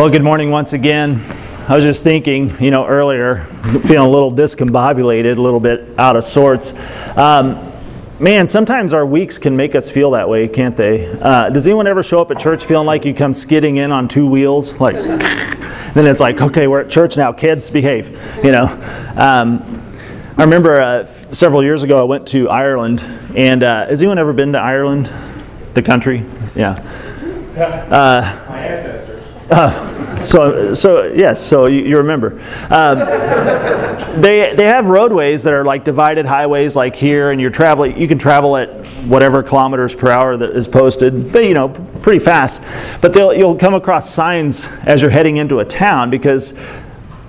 Well, good morning once again. I was just thinking, you know, earlier, feeling a little discombobulated, a little bit out of sorts. Um, man, sometimes our weeks can make us feel that way, can't they? Uh, does anyone ever show up at church feeling like you come skidding in on two wheels? Like, then it's like, okay, we're at church now, kids, behave, you know? Um, I remember uh, several years ago I went to Ireland, and uh, has anyone ever been to Ireland, the country? Yeah. Uh, My ancestors. So, so yes, so you, you remember. Um, they, they have roadways that are like divided highways, like here, and you're traveling. You can travel at whatever kilometers per hour that is posted, but you know, pretty fast. But they'll you'll come across signs as you're heading into a town because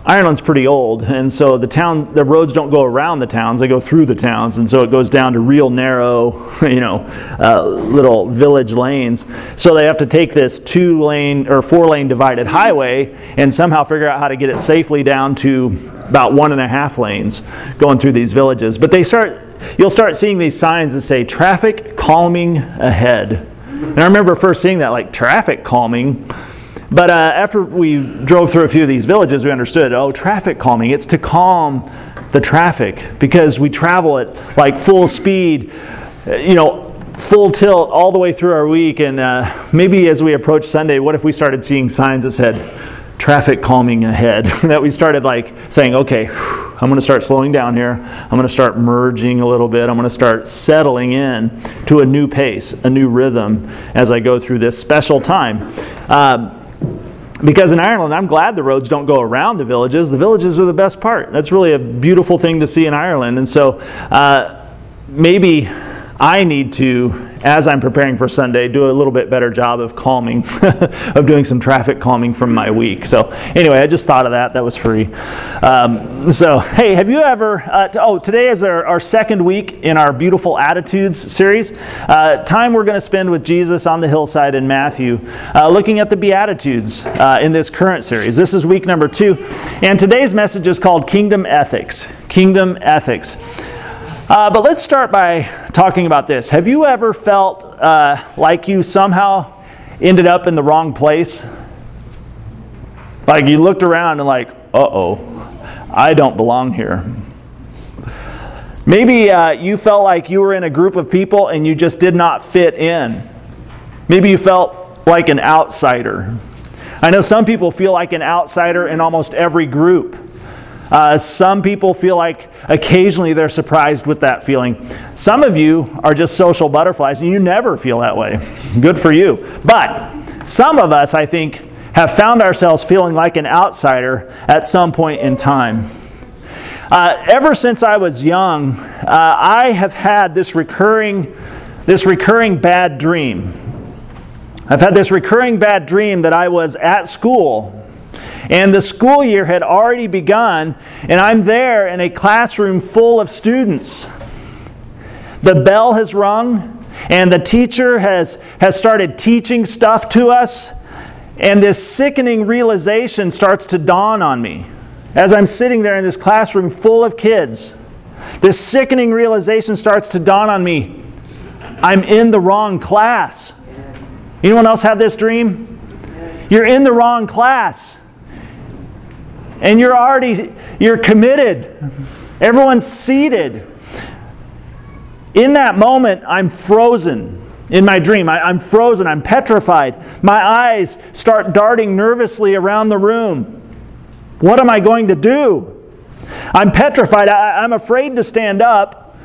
Ireland's pretty old, and so the town, the roads don't go around the towns; they go through the towns, and so it goes down to real narrow, you know, uh, little village lanes. So they have to take this two-lane or four-lane divided highway and somehow figure out how to get it safely down to about one and a half lanes going through these villages. But they start, you'll start seeing these signs that say "traffic calming ahead." And I remember first seeing that, like traffic calming but uh, after we drove through a few of these villages, we understood oh, traffic calming. It's to calm the traffic because we travel at like full speed, uh, you know, full tilt all the way through our week. And uh, maybe as we approach Sunday, what if we started seeing signs that said, traffic calming ahead that we started like saying okay i'm going to start slowing down here i'm going to start merging a little bit i'm going to start settling in to a new pace a new rhythm as i go through this special time um, because in Ireland, I'm glad the roads don't go around the villages. The villages are the best part. That's really a beautiful thing to see in Ireland. And so uh, maybe I need to as I'm preparing for Sunday, do a little bit better job of calming, of doing some traffic calming from my week. So, anyway, I just thought of that. That was free. Um, so, hey, have you ever, uh, t- oh, today is our, our, second week in our Beautiful Attitudes series. Uh, time we're going to spend with Jesus on the hillside in Matthew, uh, looking at the Beatitudes uh, in this current series. This is week number two. And today's message is called Kingdom Ethics. Kingdom Ethics. Uh, but let's start by talking about this. Have you ever felt uh, like you somehow ended up in the wrong place? Like you looked around and, like, uh oh, I don't belong here. Maybe uh, you felt like you were in a group of people and you just did not fit in. Maybe you felt like an outsider. I know some people feel like an outsider in almost every group. Uh, some people feel like occasionally they're surprised with that feeling. Some of you are just social butterflies and you never feel that way. Good for you. But some of us, I think, have found ourselves feeling like an outsider at some point in time. Uh, ever since I was young, uh, I have had this recurring, this recurring bad dream. I've had this recurring bad dream that I was at school and the school year had already begun, and I'm there in a classroom full of students. The bell has rung, and the teacher has, has started teaching stuff to us, and this sickening realization starts to dawn on me as I'm sitting there in this classroom full of kids. This sickening realization starts to dawn on me. I'm in the wrong class. Anyone else have this dream? You're in the wrong class and you're already you're committed. Everyone's seated. In that moment i'm frozen in my dream. I, am frozen. I'm petrified. My eyes start darting nervously around the room. What am i going to do? I'm petrified. I, i'm afraid to stand up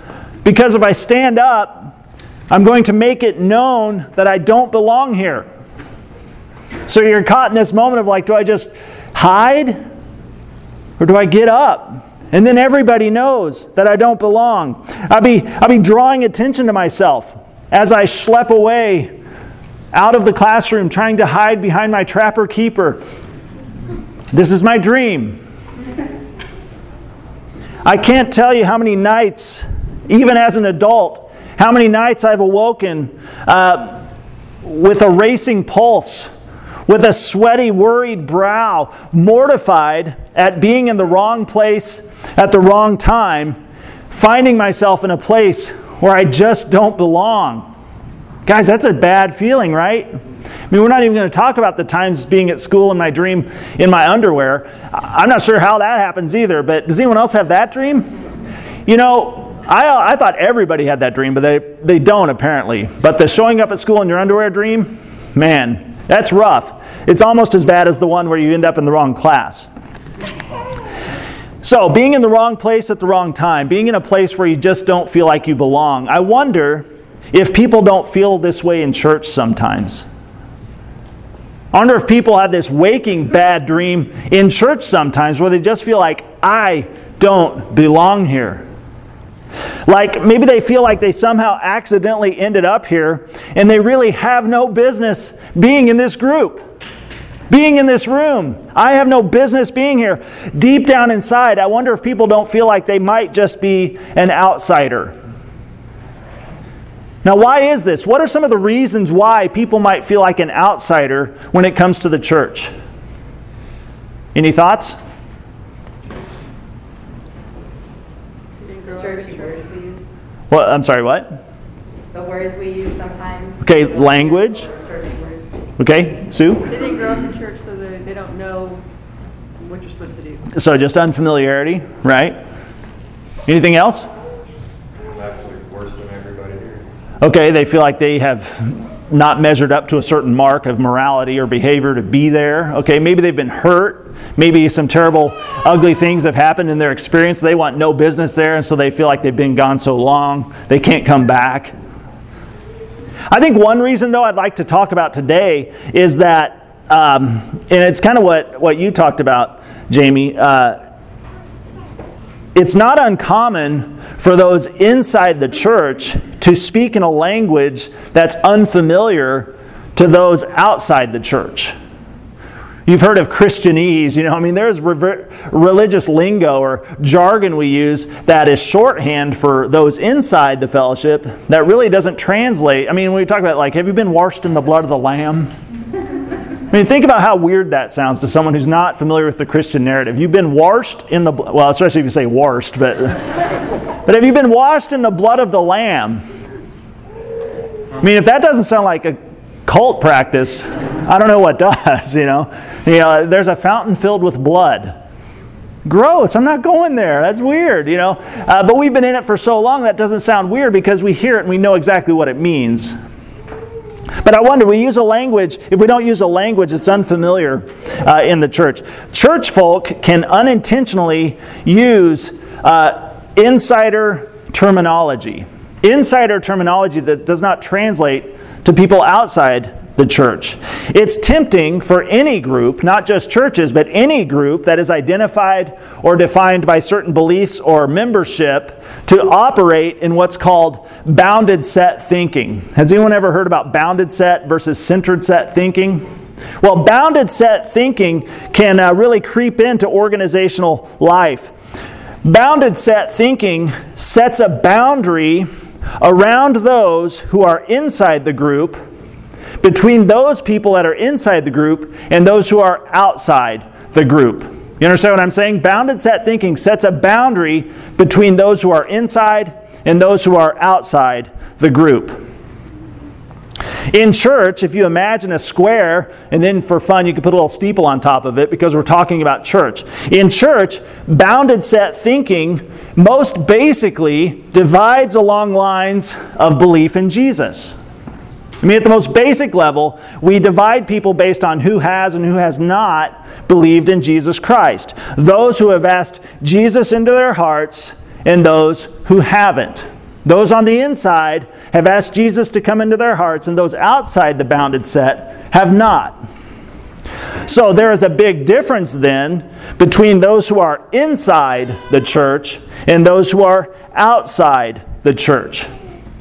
because if i stand up i'm going to make it known that i don't belong here. So you're caught in this moment of like do i just hide or do I get up? And then everybody knows that I don't belong. I'll be, I'll be drawing attention to myself as I schlep away out of the classroom trying to hide behind my trapper keeper. This is my dream. I can't tell you how many nights, even as an adult, how many nights I've awoken uh, with a racing pulse with a sweaty, worried brow, mortified at being in the wrong place at the wrong time, finding myself in a place where I just don't belong. Guys, that's a bad feeling, right? I mean, we're not even going to talk about the times being at school in my dream in my underwear. I'm not sure how that happens either, but does anyone else have that dream? You know, I, I thought everybody had that dream, but they, they don't apparently. But the showing up at school in your underwear dream, man, that's rough. It's almost as bad as the one where you end up in the wrong class. So, being in the wrong place at the wrong time, being in a place where you just don't feel like you belong. I wonder if people don't feel this way in church sometimes. I wonder if people have this waking bad dream in church sometimes where they just feel like, I don't belong here. Like maybe they feel like they somehow accidentally ended up here and they really have no business being in this group, being in this room. I have no business being here. Deep down inside, I wonder if people don't feel like they might just be an outsider. Now, why is this? What are some of the reasons why people might feel like an outsider when it comes to the church? Any thoughts? Well, I'm sorry, what? The words we use sometimes. Okay, language. Okay, Sue? They didn't grow up in church, so they, they don't know what you're supposed to do. So just unfamiliarity, right? Anything else? actually worse than everybody here. Okay, they feel like they have not measured up to a certain mark of morality or behavior to be there. Okay, maybe they've been hurt. Maybe some terrible, ugly things have happened in their experience. They want no business there, and so they feel like they've been gone so long, they can't come back. I think one reason, though, I'd like to talk about today is that, um, and it's kind of what, what you talked about, Jamie. Uh, it's not uncommon for those inside the church to speak in a language that's unfamiliar to those outside the church. You've heard of Christianese, you know, I mean, there's re- religious lingo or jargon we use that is shorthand for those inside the fellowship that really doesn't translate. I mean, when we talk about, like, have you been washed in the blood of the Lamb? I mean, think about how weird that sounds to someone who's not familiar with the Christian narrative. You've been washed in the, well, especially if you say washed, but, but have you been washed in the blood of the Lamb? I mean, if that doesn't sound like a cult practice, I don't know what does, you know. You know, there's a fountain filled with blood. Gross, I'm not going there. That's weird, you know. Uh, but we've been in it for so long that doesn't sound weird because we hear it and we know exactly what it means. But I wonder, we use a language, if we don't use a language, it's unfamiliar uh, in the church. Church folk can unintentionally use uh, insider terminology. Insider terminology that does not translate to people outside the church. It's tempting for any group, not just churches, but any group that is identified or defined by certain beliefs or membership to operate in what's called bounded set thinking. Has anyone ever heard about bounded set versus centered set thinking? Well, bounded set thinking can uh, really creep into organizational life. Bounded set thinking sets a boundary around those who are inside the group, between those people that are inside the group and those who are outside the group. You understand what I'm saying? Bounded set thinking sets a boundary between those who are inside and those who are outside the group. In church, if you imagine a square, and then for fun, you could put a little steeple on top of it because we're talking about church. In church, bounded set thinking most basically divides along lines of belief in Jesus. I mean, at the most basic level, we divide people based on who has and who has not believed in Jesus Christ. Those who have asked Jesus into their hearts and those who haven't. Those on the inside have asked Jesus to come into their hearts, and those outside the bounded set have not. So there is a big difference then between those who are inside the church and those who are outside the church.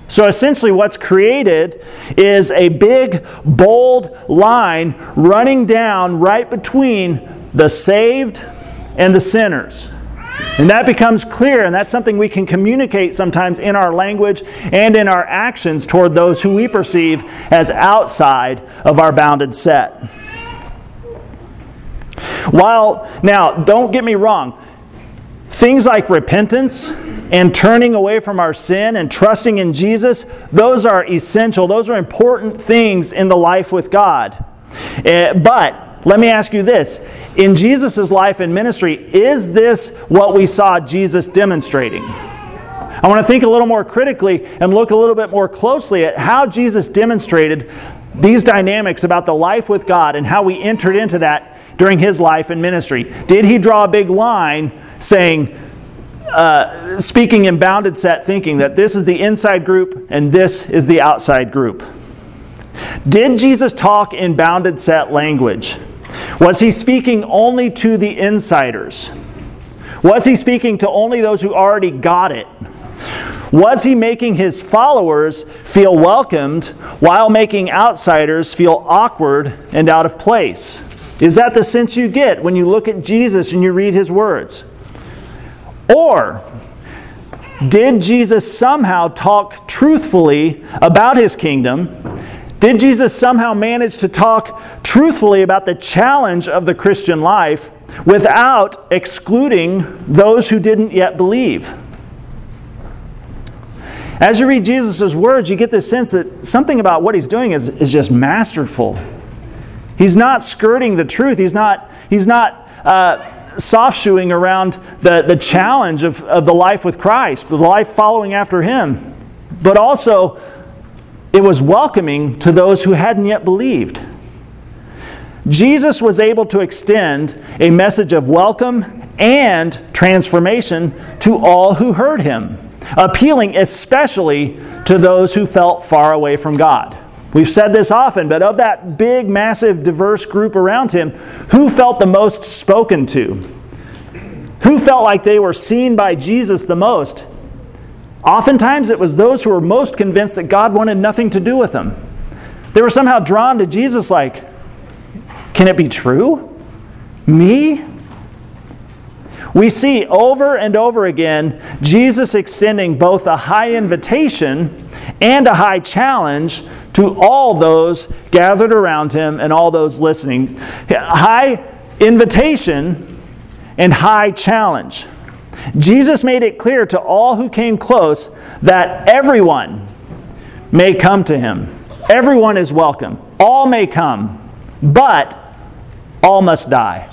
So essentially, what's created is a big, bold line running down right between the saved and the sinners. And that becomes clear, and that's something we can communicate sometimes in our language and in our actions toward those who we perceive as outside of our bounded set. While, now, don't get me wrong, Things like repentance and turning away from our sin and trusting in Jesus, those are essential. Those are important things in the life with God. Uh, but let me ask you this in Jesus' life and ministry, is this what we saw Jesus demonstrating? I want to think a little more critically and look a little bit more closely at how Jesus demonstrated these dynamics about the life with God and how we entered into that during his life and ministry. Did he draw a big line saying, uh, speaking in bounded set thinking that this is the inside group and this is the outside group? Did Jesus talk in bounded set language? Was he speaking only to the insiders? Was he speaking to only those who already got it? Was he making his followers feel welcomed while making outsiders feel awkward and out of place? Is that the sense you get when you look at Jesus and you read his words? Or did Jesus somehow talk truthfully about his kingdom did Jesus somehow manage to talk truthfully about the challenge of the Christian life without excluding those who didn't yet believe? As you read Jesus' words, you get this sense that something about what he's doing is, is just masterful. He's not skirting the truth, he's not, he's not uh, soft shoeing around the, the challenge of, of the life with Christ, the life following after him, but also it was welcoming to those who hadn't yet believed. Jesus was able to extend a message of welcome and transformation to all who heard him, appealing especially to those who felt far away from God. We've said this often, but of that big, massive, diverse group around him, who felt the most spoken to? Who felt like they were seen by Jesus the most? Oftentimes, it was those who were most convinced that God wanted nothing to do with them. They were somehow drawn to Jesus, like, can it be true? Me? We see over and over again Jesus extending both a high invitation and a high challenge to all those gathered around him and all those listening. High invitation and high challenge. Jesus made it clear to all who came close that everyone may come to him. Everyone is welcome. All may come, but all must die.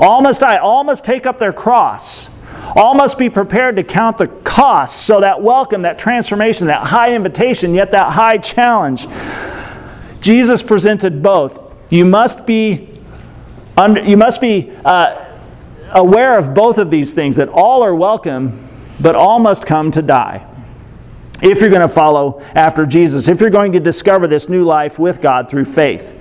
All must die. All must take up their cross. All must be prepared to count the cost. So that welcome, that transformation, that high invitation, yet that high challenge. Jesus presented both. You must be, under, you must be uh, aware of both of these things that all are welcome, but all must come to die. If you're going to follow after Jesus, if you're going to discover this new life with God through faith.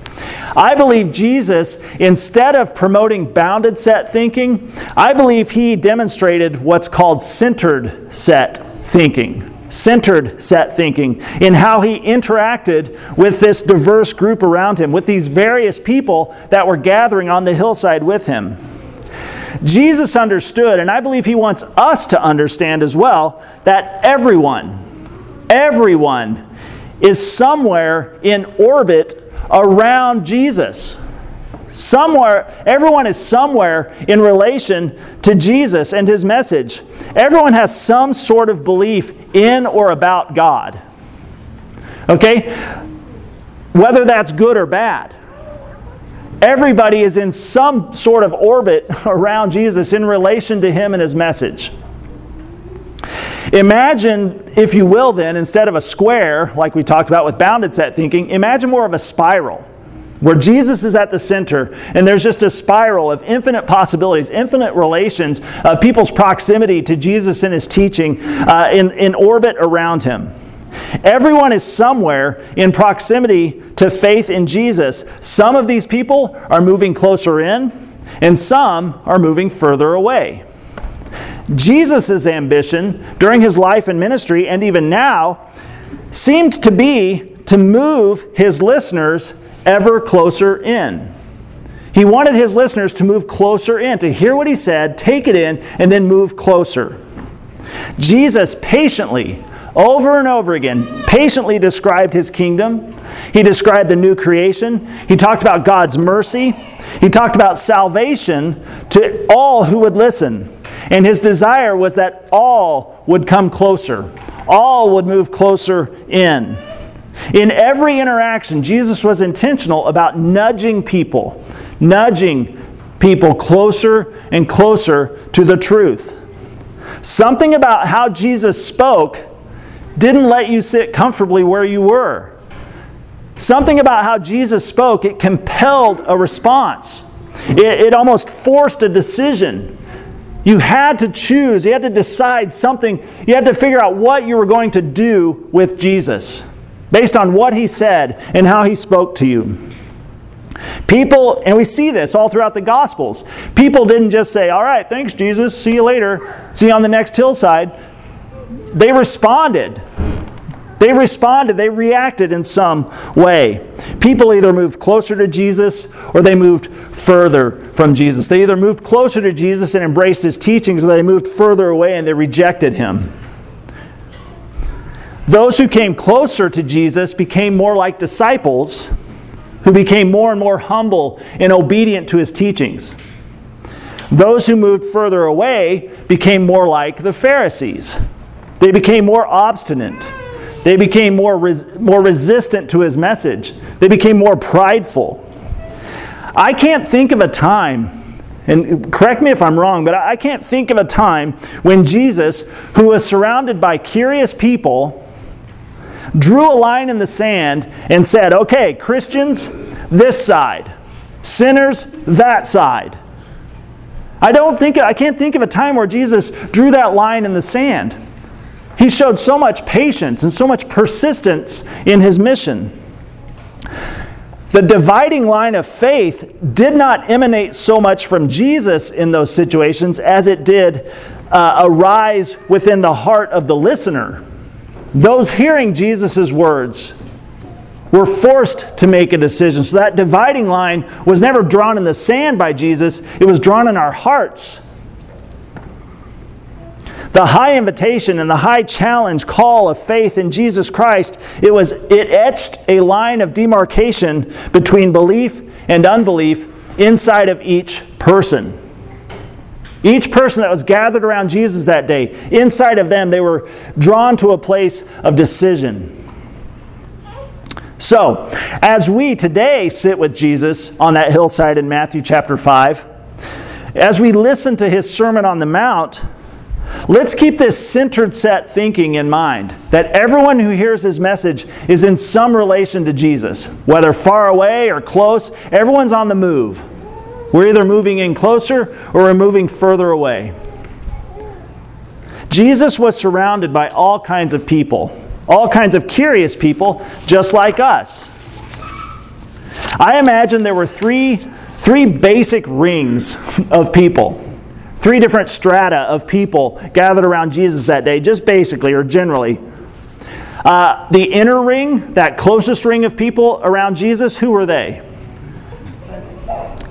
I believe Jesus, instead of promoting bounded set thinking, I believe he demonstrated what's called centered set thinking. Centered set thinking in how he interacted with this diverse group around him, with these various people that were gathering on the hillside with him. Jesus understood, and I believe he wants us to understand as well, that everyone, everyone is somewhere in orbit around Jesus. Somewhere, everyone is somewhere in relation to Jesus and his message. Everyone has some sort of belief in or about God. Okay? Whether that's good or bad. Everybody is in some sort of orbit around Jesus in relation to him and his message. Imagine, if you will, then, instead of a square, like we talked about with bounded set thinking, imagine more of a spiral where Jesus is at the center, and there's just a spiral of infinite possibilities, infinite relations of people's proximity to Jesus and his teaching uh, in, in orbit around him. Everyone is somewhere in proximity to faith in Jesus. Some of these people are moving closer in, and some are moving further away. Jesus' ambition during his life and ministry, and even now, seemed to be to move his listeners ever closer in. He wanted his listeners to move closer in, to hear what he said, take it in, and then move closer. Jesus patiently over and over again, patiently described his kingdom. He described the new creation. He talked about God's mercy. He talked about salvation to all who would listen. And his desire was that all would come closer, all would move closer in. In every interaction, Jesus was intentional about nudging people, nudging people closer and closer to the truth. Something about how Jesus spoke didn't let you sit comfortably where you were. Something about how Jesus spoke, it compelled a response. It, it, almost forced a decision. You had to choose, you had to decide something, you had to figure out what you were going to do with Jesus based on what he said and how he spoke to you. People, and we see this all throughout the Gospels, people didn't just say, All right, thanks, Jesus, see you later, see you on the next hillside. They responded. They responded, they reacted in some way. People either moved closer to Jesus or they moved further from Jesus. They either moved closer to Jesus and embraced his teachings or they moved further away and they rejected him. Those who came closer to Jesus became more like disciples who became more and more humble and obedient to his teachings. Those who moved further away became more like the Pharisees. They became more obstinate. They became more, res- more resistant to his message. They became more prideful. I can't think of a time, and correct me if I'm wrong, but I can't think of a time when Jesus, who was surrounded by curious people, drew a line in the sand and said, okay, Christians, this side, sinners, that side. I don't think I can't think of a time where Jesus drew that line in the sand. He showed so much patience and so much persistence in his mission. The dividing line of faith did not emanate so much from Jesus in those situations as it did uh, arise within the heart of the listener. Those hearing Jesus' words were forced to make a decision. So that dividing line was never drawn in the sand by Jesus, it was drawn in our hearts. The high invitation and the high challenge call of faith in Jesus Christ, it was it etched a line of demarcation between belief and unbelief inside of each person. Each person that was gathered around Jesus that day, inside of them, they were drawn to a place of decision. So, as we today sit with Jesus on that hillside in Matthew chapter 5, as we listen to his Sermon on the Mount, let's keep this centered set thinking in mind that everyone who hears his message is in some relation to Jesus, whether far away or close, everyone's on the move. We're either moving in closer or we're moving further away. Jesus was surrounded by all kinds of people, all kinds of curious people, just like us. I imagine there were three, three basic rings of people, three different strata of people gathered around Jesus that day, just basically or generally. Uh, the inner ring, that closest ring of people around Jesus, who were they?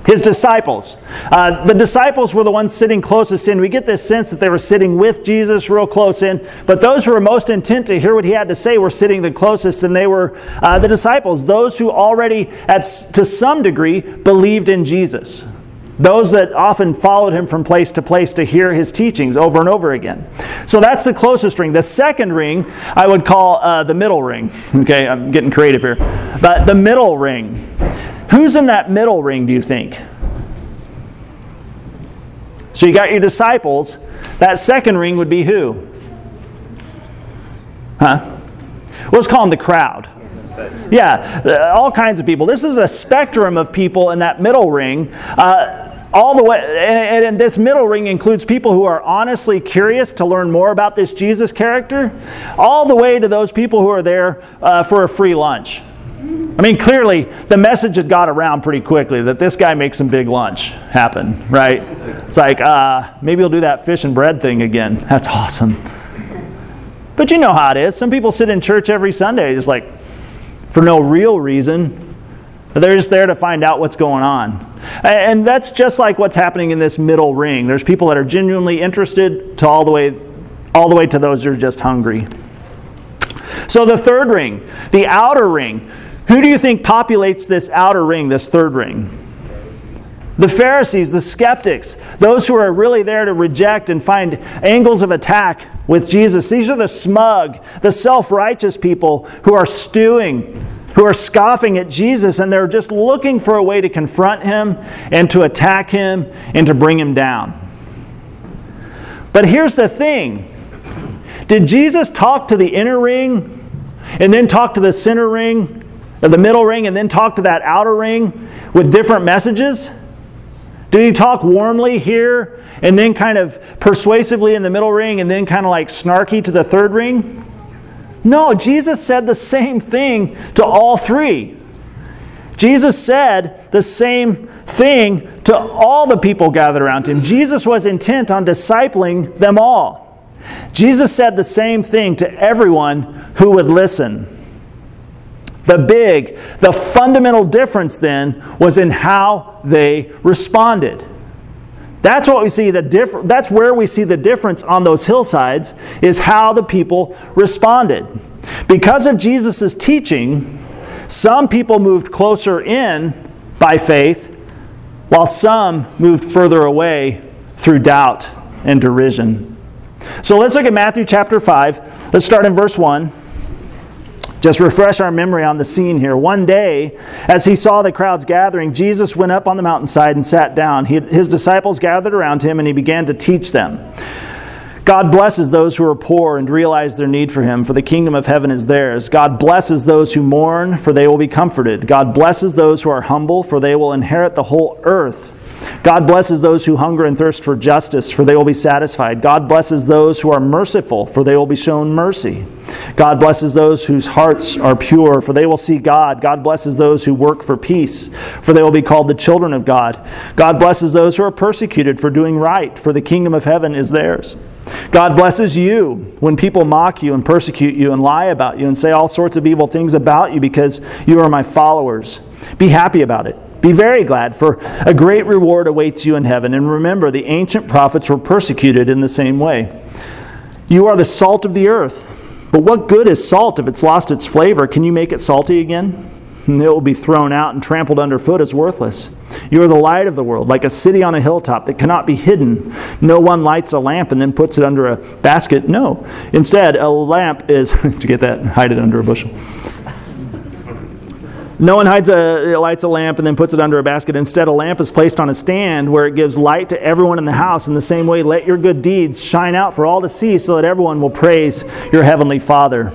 his disciples. Uh, the disciples were the ones sitting closest in. We get this sense that they were sitting with Jesus real close in, but those who were most intent to hear what he had to say were sitting the closest, and they were uh, the disciples, those who already, at, to some degree, believed in Jesus. Those that often followed him from place to place to hear his teachings over and over again. So that's the closest ring. The second ring I would call uh, the middle ring. Okay, I'm getting creative here. But the middle ring. Who's in that middle ring, do you think? So you got your disciples. That second ring would be who? Huh? Let's call them the crowd. Yeah, uh, all kinds of people. This is a spectrum of people in that middle ring. Uh, all the way, and, and, this middle ring includes people who are honestly curious to learn more about this Jesus character, all the way to those people who are there uh, for a free lunch. I mean, clearly, the message had got around pretty quickly that this guy makes some big lunch happen, right? It's like, uh, maybe he'll do that fish and bread thing again. That's awesome. But you know how it is. Some people sit in church every Sunday just like for no real reason. They're just there to find out what's going on. And that's just like what's happening in this middle ring. There's people that are genuinely interested to all the way all the way to those who are just hungry. So the third ring, the outer ring, who do you think populates this outer ring, this third ring? The Pharisees, the skeptics, those who are really there to reject and find angles of attack with Jesus. These are the smug, the self righteous people who are stewing, who are scoffing at Jesus, and they're just looking for a way to confront him and to attack him and to bring him down. But here's the thing Did Jesus talk to the inner ring and then talk to the center ring, or the middle ring, and then talk to that outer ring with different messages? Did he talk warmly here and then kind of persuasively in the middle ring and then kind of like snarky to the third ring? No, Jesus said the same thing to all three. Jesus said the same thing to all the people gathered around him. Jesus was intent on discipling them all. Jesus said the same thing to everyone who would listen. The big, the fundamental difference then was in how they responded. That's what we see the diff- that's where we see the difference on those hillsides is how the people responded. Because of Jesus' teaching, some people moved closer in by faith, while some moved further away through doubt and derision. So let's look at Matthew chapter 5. Let's start in verse 1. Just refresh our memory on the scene here. One day, as he saw the crowds gathering, Jesus went up on the mountainside and sat down. He, his disciples gathered around him, and he began to teach them. God blesses those who are poor and realize their need for Him, for the kingdom of heaven is theirs. God blesses those who mourn, for they will be comforted. God blesses those who are humble, for they will inherit the whole earth. God blesses those who hunger and thirst for justice, for they will be satisfied. God blesses those who are merciful, for they will be shown mercy. God blesses those whose hearts are pure, for they will see God. God blesses those who work for peace, for they will be called the children of God. God blesses those who are persecuted for doing right, for the kingdom of heaven is theirs. God blesses you when people mock you and persecute you and lie about you and say all sorts of evil things about you because you are my followers. Be happy about it. Be very glad, for a great reward awaits you in heaven. And remember, the ancient prophets were persecuted in the same way. You are the salt of the earth. But what good is salt if it's lost its flavor? Can you make it salty again? It will be thrown out and trampled underfoot as worthless. You are the light of the world, like a city on a hilltop that cannot be hidden. No one lights a lamp and then puts it under a basket. No. Instead, a lamp is, to get that, hide it under a bushel. No one hides a, lights a lamp and then puts it under a basket. Instead, a lamp is placed on a stand where it gives light to everyone in the house. In the same way, let your good deeds shine out for all to see so that everyone will praise your heavenly Father.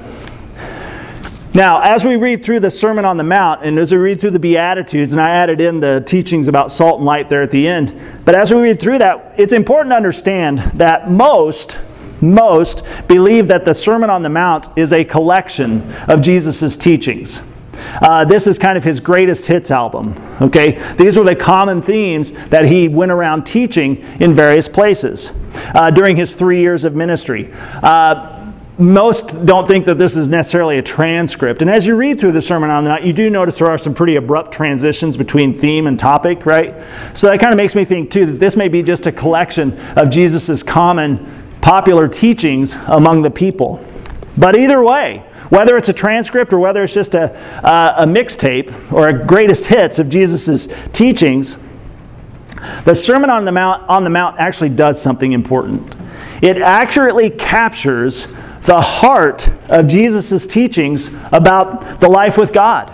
Now, as we read through the Sermon on the Mount and as we read through the Beatitudes, and I added in the teachings about salt and light there at the end, but as we read through that, it's important to understand that most, most believe that the Sermon on the Mount is a collection of Jesus' teachings. Uh, this is kind of his greatest hits album. Okay, these were the common themes that he went around teaching in various places uh, during his three years of ministry. Uh, most don't think that this is necessarily a transcript. And as you read through the Sermon on the Mount, you do notice there are some pretty abrupt transitions between theme and topic, right? So that kind of makes me think, too, that this may be just a collection of Jesus' common popular teachings among the people. But either way, whether it's a transcript or whether it's just a, uh, a mixtape or a greatest hits of Jesus' teachings, the Sermon on the, Mount, on the Mount actually does something important. It accurately captures the heart of Jesus' teachings about the life with God.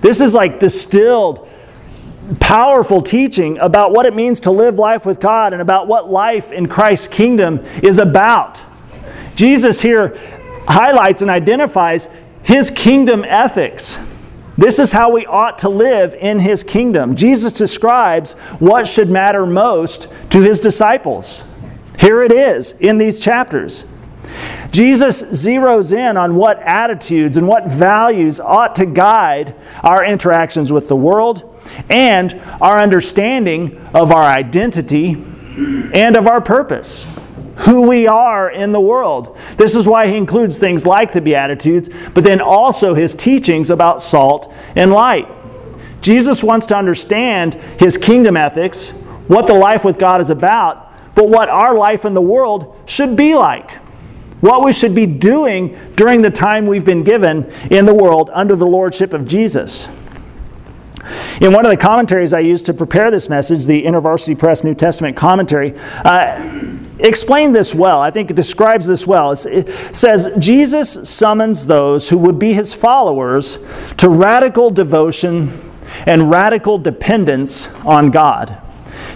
This is like distilled, powerful teaching about what it means to live life with God and about what life in Christ's kingdom is about. Jesus here highlights and identifies his kingdom ethics. This is how we ought to live in his kingdom. Jesus describes what should matter most to his disciples. Here it is in these chapters. Jesus zeroes in on what attitudes and what values ought to guide our interactions with the world and our understanding of our identity and of our purpose who we are in the world. This is why he includes things like the Beatitudes, but then also his teachings about salt and light. Jesus wants to understand his kingdom ethics, what the life with God is about, but what our life in the world should be like. What we should be doing during the time we've been given in the world under the lordship of Jesus. In one of the commentaries I used to prepare this message, the InterVarsity Press New Testament commentary, uh, explained this well. I think it describes this well. It says, Jesus summons those who would be his followers to radical devotion and radical dependence on God.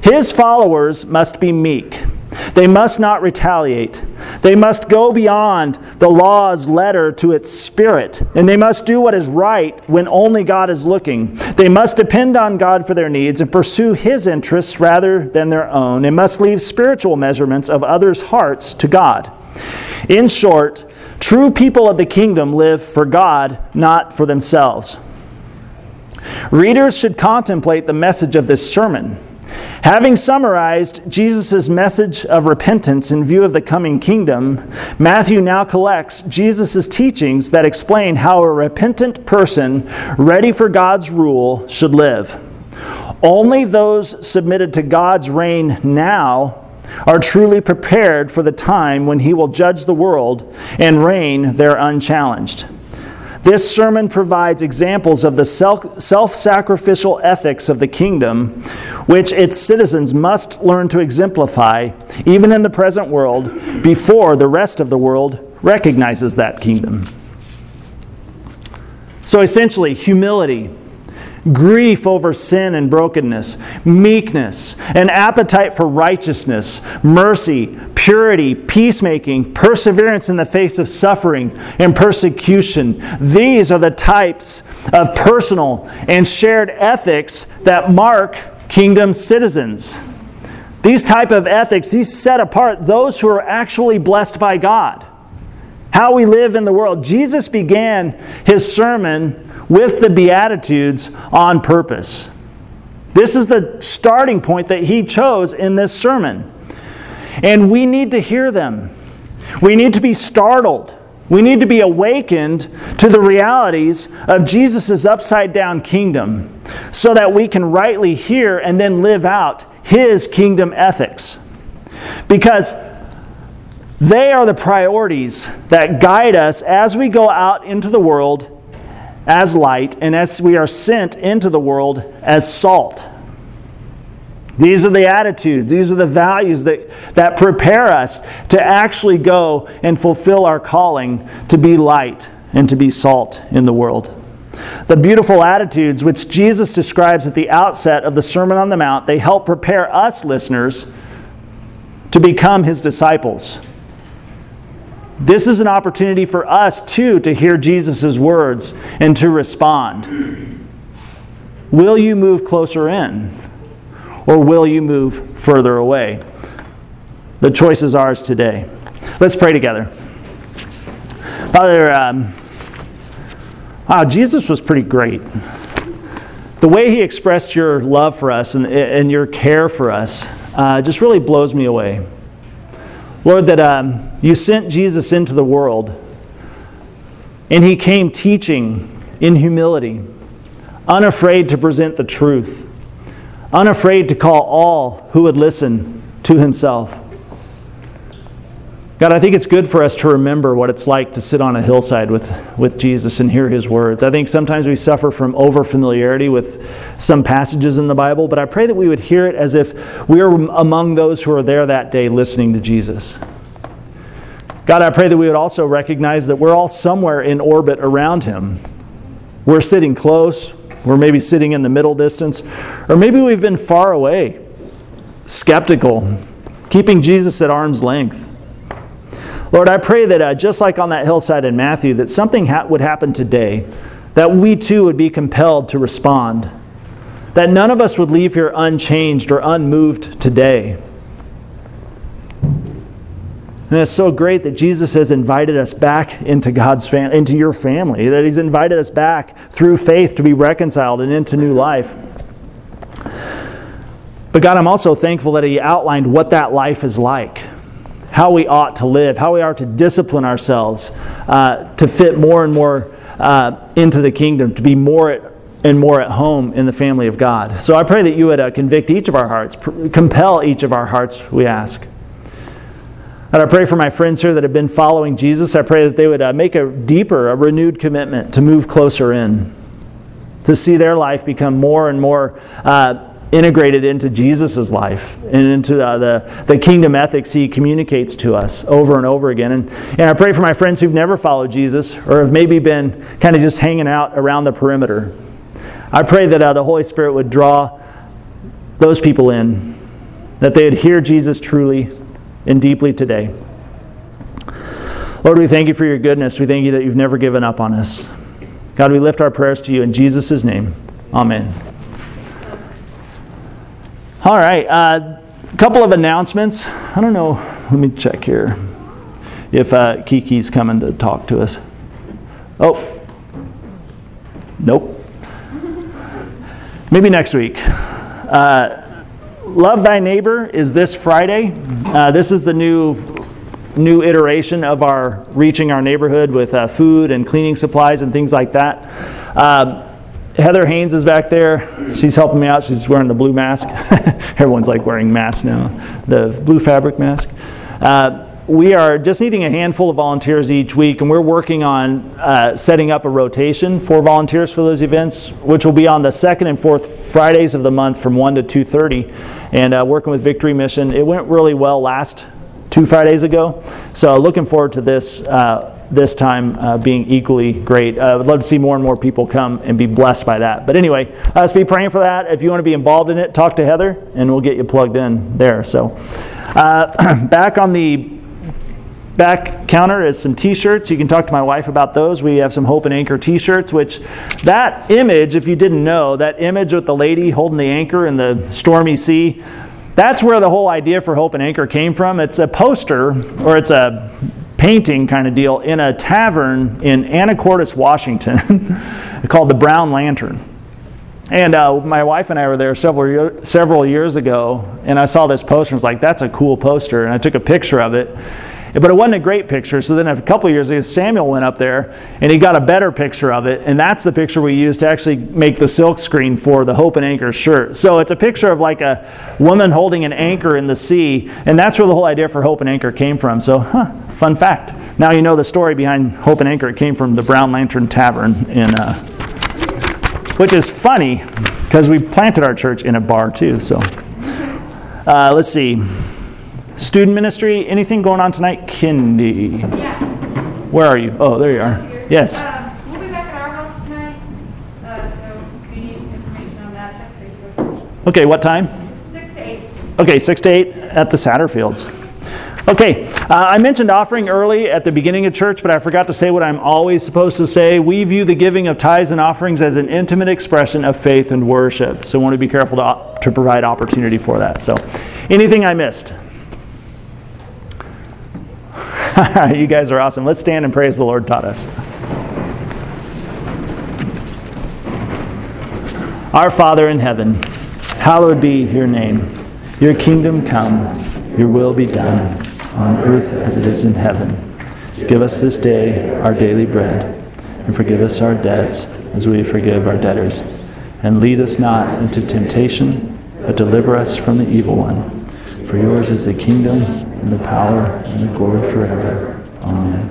His followers must be meek. They must not retaliate. They must go beyond the law's letter to its spirit, and they must do what is right when only God is looking. They must depend on God for their needs and pursue His interests rather than their own. and must leave spiritual measurements of others' hearts to God. In short, true people of the kingdom live for God, not for themselves. Readers should contemplate the message of this sermon. Having summarized Jesus' message of repentance in view of the coming kingdom, Matthew now collects Jesus' teachings that explain how a repentant person ready for God's rule should live. Only those submitted to God's reign now are truly prepared for the time when He will judge the world and reign there unchallenged. This sermon provides examples of the self sacrificial ethics of the kingdom, which its citizens must learn to exemplify, even in the present world, before the rest of the world recognizes that kingdom. So essentially, humility grief over sin and brokenness, meekness, an appetite for righteousness, mercy, purity, peacemaking, perseverance in the face of suffering and persecution. These are the types of personal and shared ethics that mark kingdom citizens. These type of ethics, these set apart those who are actually blessed by God. How we live in the world. Jesus began his sermon with the Beatitudes on purpose. This is the starting point that he chose in this sermon. And we need to hear them. We need to be startled. We need to be awakened to the realities of Jesus' upside down kingdom so that we can rightly hear and then live out his kingdom ethics. Because they are the priorities that guide us as we go out into the world as light and as we are sent into the world as salt. These are the attitudes, these are the values that, that prepare us to actually go and fulfill our calling to be light and to be salt in the world. The beautiful attitudes which Jesus describes at the outset of the Sermon on the Mount, they help prepare us listeners to become his disciples. This is an opportunity for us too to hear Jesus' words and to respond. Will you move closer in or will you move further away? The choice is ours today. Let's pray together. Father, um, wow, Jesus was pretty great. The way he expressed your love for us and, and your care for us uh, just really blows me away. Lord, that um, you sent Jesus into the world and he came teaching in humility, unafraid to present the truth, unafraid to call all who would listen to himself. God, I think it's good for us to remember what it's like to sit on a hillside with, with Jesus and hear his words. I think sometimes we suffer from overfamiliarity with some passages in the Bible, but I pray that we would hear it as if we are among those who are there that day listening to Jesus. God, I pray that we would also recognize that we're all somewhere in orbit around him. We're sitting close, we're maybe sitting in the middle distance, or maybe we've been far away, skeptical, keeping Jesus at arm's length. Lord, I pray that uh, just like on that hillside in Matthew, that something ha- would happen today, that we too would be compelled to respond, that none of us would leave here unchanged or unmoved today. And it's so great that Jesus has invited us back into God's family, into your family, that He's invited us back through faith to be reconciled and into new life. But God, I'm also thankful that He outlined what that life is like how we ought to live, how we are to discipline ourselves uh, to fit more and more uh, into the kingdom, to be more at, and more at home in the family of God. So I pray that you would uh, convict each of our hearts, pr- compel each of our hearts, we ask. And I pray for my friends here that have been following Jesus. I pray that they would uh, make a deeper, a renewed commitment to move closer in. to see their life become more and more uh, integrated into Jesus' life and into uh, the, the kingdom ethics he communicates to us over and over again. And, and I pray for my friends who've never followed Jesus or have maybe been kind of just hanging out around the perimeter. I pray that uh, the Holy Spirit would draw those people in, that they would hear Jesus truly and deeply today. Lord, we thank you for your goodness. We thank you that you've never given up on us. God, we lift our prayers to you in Jesus' name. Amen. All right, a uh, couple of announcements. I don't know, let me check here if uh, Kiki's coming to talk to us. Oh, nope. Maybe next week. Uh, Love Thy Neighbor is this Friday. Uh, this is the new new iteration of our reaching our neighborhood with uh, food and cleaning supplies and things like that. Uh, Heather Haynes is back there. She's helping me out. She's wearing the blue mask. Everyone's like wearing masks now, the blue fabric mask. Uh, we are just needing a handful of volunteers each week, and we're working on uh, setting up a rotation for volunteers for those events, which will be on the second and fourth Fridays of the month from 1 to 2.30, and uh, working with Victory Mission. It went really well last two Fridays ago. So looking forward to this uh, this time uh, being equally great. I uh, would love to see more and more people come and be blessed by that. But anyway, let's be praying for that. If you want to be involved in it, talk to Heather, and we'll get you plugged in there. So uh, back on the back counter is some t-shirts you can talk to my wife about those we have some hope and anchor t-shirts which that image if you didn't know that image with the lady holding the anchor in the stormy sea that's where the whole idea for Hope and Anchor came from. It's a poster, or it's a painting kind of deal, in a tavern in Anacortes, Washington, called the Brown Lantern. And uh, my wife and I were there several, year, several years ago, and I saw this poster and was like, that's a cool poster. And I took a picture of it. But it wasn't a great picture. So then a couple years ago, Samuel went up there and he got a better picture of it. And that's the picture we used to actually make the silk screen for the Hope and Anchor shirt. So it's a picture of like a woman holding an anchor in the sea. And that's where the whole idea for Hope and Anchor came from. So, huh, fun fact. Now you know the story behind Hope and Anchor. It came from the Brown Lantern Tavern in, uh, which is funny because we planted our church in a bar too. So uh, let's see. Student ministry, anything going on tonight? Kindy. Yeah. Where are you? Oh, there you are. Yes. Uh, we'll be back at our house tonight, uh, so if you need information on that, check Facebook. Okay, what time? Six to eight. Okay, 6 to 8 at the Satterfields. Okay, uh, I mentioned offering early at the beginning of church, but I forgot to say what I'm always supposed to say. We view the giving of tithes and offerings as an intimate expression of faith and worship. So I want to be careful to, to provide opportunity for that. So, anything I missed? you guys are awesome. Let's stand and praise the Lord taught us. Our Father in heaven, hallowed be your name. Your kingdom come, your will be done, on earth as it is in heaven. Give us this day our daily bread, and forgive us our debts as we forgive our debtors. And lead us not into temptation, but deliver us from the evil one. For yours is the kingdom and the power and the glory forever. Amen.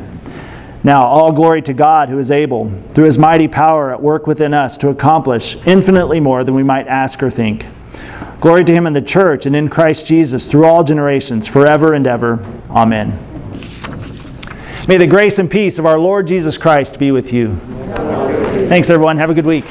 Now, all glory to God who is able, through his mighty power at work within us, to accomplish infinitely more than we might ask or think. Glory to him in the church and in Christ Jesus through all generations, forever and ever. Amen. May the grace and peace of our Lord Jesus Christ be with you. Thanks, everyone. Have a good week.